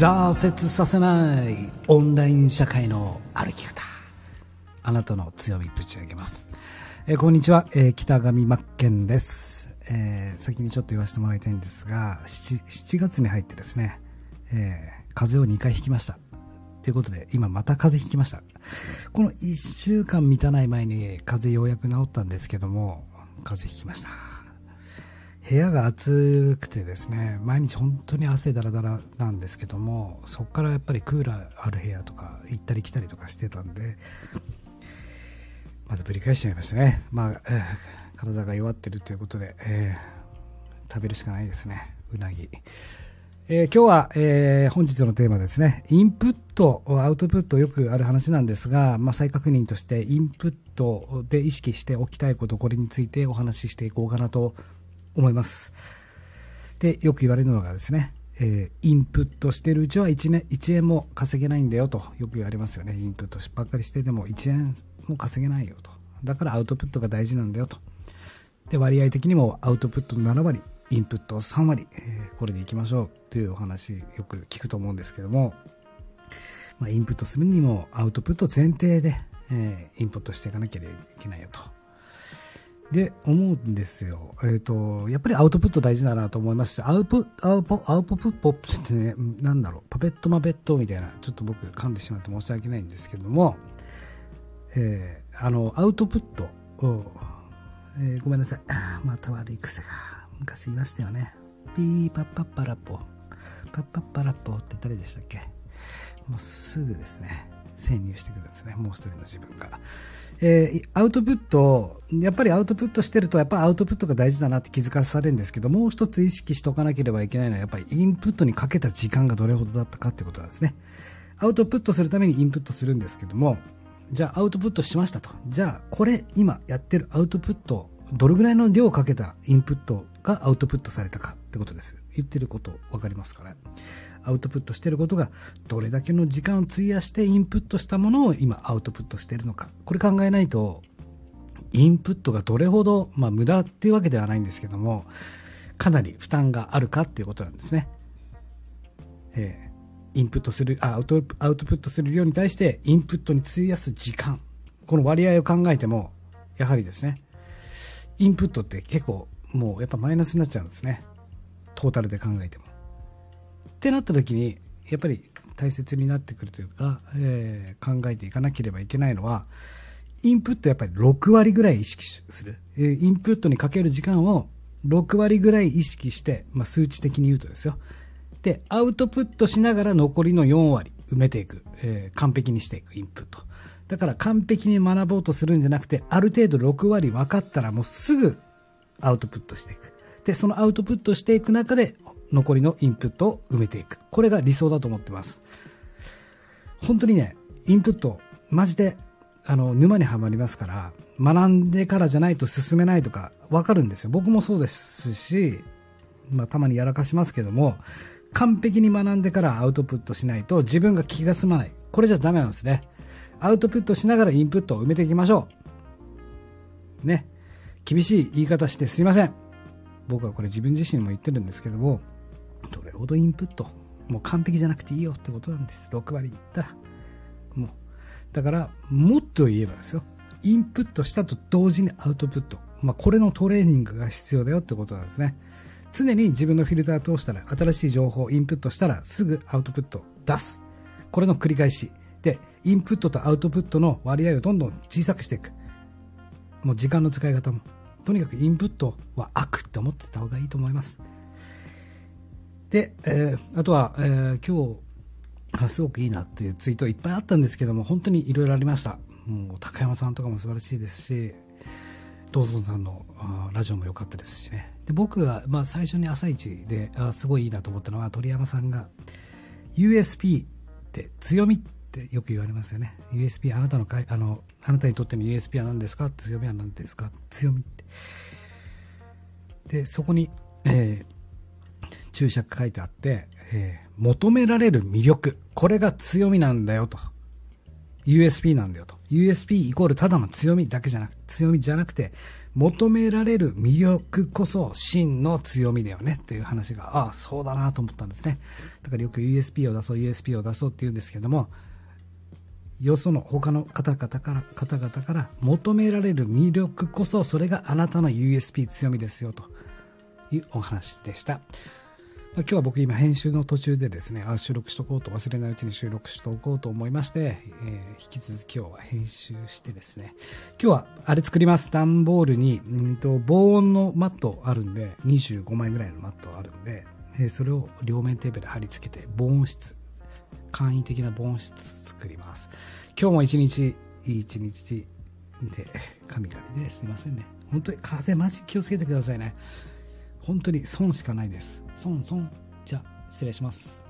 挫折させないオンライン社会の歩き方。あなたの強みぶち上げます、えー、こんにちは、えー、北上真剣です、えー、先にちょっと言わせてもらいたいんですが 7, 7月に入ってですね、え風邪を2回ひきました。ということで今また風邪ひきました。この1週間満たない前に風邪ようやく治ったんですけども風邪ひきました。部屋が暑くてですね毎日本当に汗だらだらなんですけどもそこからやっぱりクーラーある部屋とか行ったり来たりとかしてたんでまたぶり返しちゃいましたねまあ、えー、体が弱ってるということで、えー、食べるしかないですねうなぎえー、今日は、えー、本日のテーマですね。インプット、アウトプットよくある話なんですが、まあ、再確認としてインプットで意識しておきたいこと、これについてお話ししていこうかなと思います。思いますで、よく言われるのがですね、えー、インプットしてるうちは 1, 年1円も稼げないんだよとよく言われますよね。インプットばっかりしてでも1円も稼げないよと。だからアウトプットが大事なんだよと。で、割合的にもアウトプット7割、インプット3割、えー、これでいきましょうというお話よく聞くと思うんですけども、まあ、インプットするにもアウトプット前提で、えー、インプットしていかなきゃいけないよと。で、思うんですよ。えっ、ー、と、やっぱりアウトプット大事だなと思いますし、アウプ、アウポ、アウポプッポってね、なんだろう、パペットマペットみたいな、ちょっと僕噛んでしまって申し訳ないんですけども、えー、あの、アウトプットを、えー、ごめんなさい。また悪い癖が、昔言いましたよね。ピーパッパッパラッポ、パッパッパラッポって誰でしたっけ？もうすぐですね、潜入してくるんですね、もう一人の自分が。えー、アウトプット、やっぱりアウトプットしてると、やっぱアウトプットが大事だなって気づかされるんですけど、もう一つ意識しておかなければいけないのは、やっぱりインプットにかけた時間がどれほどだったかってことなんですね。アウトプットするためにインプットするんですけども、じゃあアウトプットしましたと。じゃあ、これ今やってるアウトプット、どれぐらいの量をかけたインプットがアウトプットされたかってことです。言ってること分かりますかね？アウトプットしてることがどれだけの時間を費やしてインプットしたものを今アウトプットしてるのか。これ考えないと、インプットがどれほど、まあ無駄っていうわけではないんですけども、かなり負担があるかっていうことなんですね。えー、インプットするあアウト、アウトプットする量に対してインプットに費やす時間。この割合を考えても、やはりですね、インプットって結構もうやっぱマイナスになっちゃうんですね。トータルで考えても。ってなった時に、やっぱり大切になってくるというか、えー、考えていかなければいけないのは、インプットやっぱり6割ぐらい意識する。えー、インプットにかける時間を6割ぐらい意識して、まあ、数値的に言うとですよ。で、アウトプットしながら残りの4割埋めていく。えー、完璧にしていく、インプット。だから完璧に学ぼうとするんじゃなくて、ある程度6割分かったらもうすぐアウトプットしていく。で、そのアウトプットしていく中で、残りのインプットを埋めていく。これが理想だと思ってます。本当にね、インプット、マジで、あの、沼にはまりますから、学んでからじゃないと進めないとか、わかるんですよ。僕もそうですし、まあ、たまにやらかしますけども、完璧に学んでからアウトプットしないと自分が気が済まない。これじゃダメなんですね。アウトプットしながらインプットを埋めていきましょう。ね。厳しい言い方してすいません。僕はこれ自分自身も言ってるんですけども、どれほどインプット、もう完璧じゃなくていいよってことなんです。6割いったら。もう。だから、もっと言えばですよ。インプットしたと同時にアウトプット。まあ、これのトレーニングが必要だよってことなんですね。常に自分のフィルター通したら、新しい情報をインプットしたら、すぐアウトプット出す。これの繰り返し。で、インプットとアウトプットの割合をどんどん小さくしていく。もう時間の使い方も。とにかくインプットは悪って思ってた方がいいと思います。で、えー、あとは、えー、今日、すごくいいなっていうツイートいっぱいあったんですけども、本当にいろいろありました。もう、高山さんとかも素晴らしいですし、ドーソンさんのラジオも良かったですしね。で、僕が、まあ、最初に朝一で、あすごいいいなと思ったのは、鳥山さんが、USP って強みってよく言われますよね。USP、あなたのかい、あの、あなたにとっての USP は何ですか？強みは何ですか？強みって。で、そこに、えー、注釈書いてあって、えー、求められる魅力。これが強みなんだよ、と USP なんだよと。USP イコールただの強みだけじゃなく、強みじゃなくて、求められる魅力こそ真の強みだよねっていう話が、ああ、そうだなと思ったんですね。だからよく USP を出そう、USP を出そうって言うんですけども、よその他の方々から方々から求められる魅力こそそれがあなたの USP 強みですよというお話でした今日は僕今編集の途中でですねあ収録しとこうと忘れないうちに収録しとこうと思いまして、えー、引き続き今日は編集してですね今日はあれ作ります段ボールにうんと防音のマットあるんで25枚ぐらいのマットあるんで、えー、それを両面テープで貼り付けて防音室簡易的な防音室作ります。今日も一日、いい一日で、神々ですいませんね。本当に風マジ気をつけてくださいね。本当に損しかないです。損損。じゃあ、失礼します。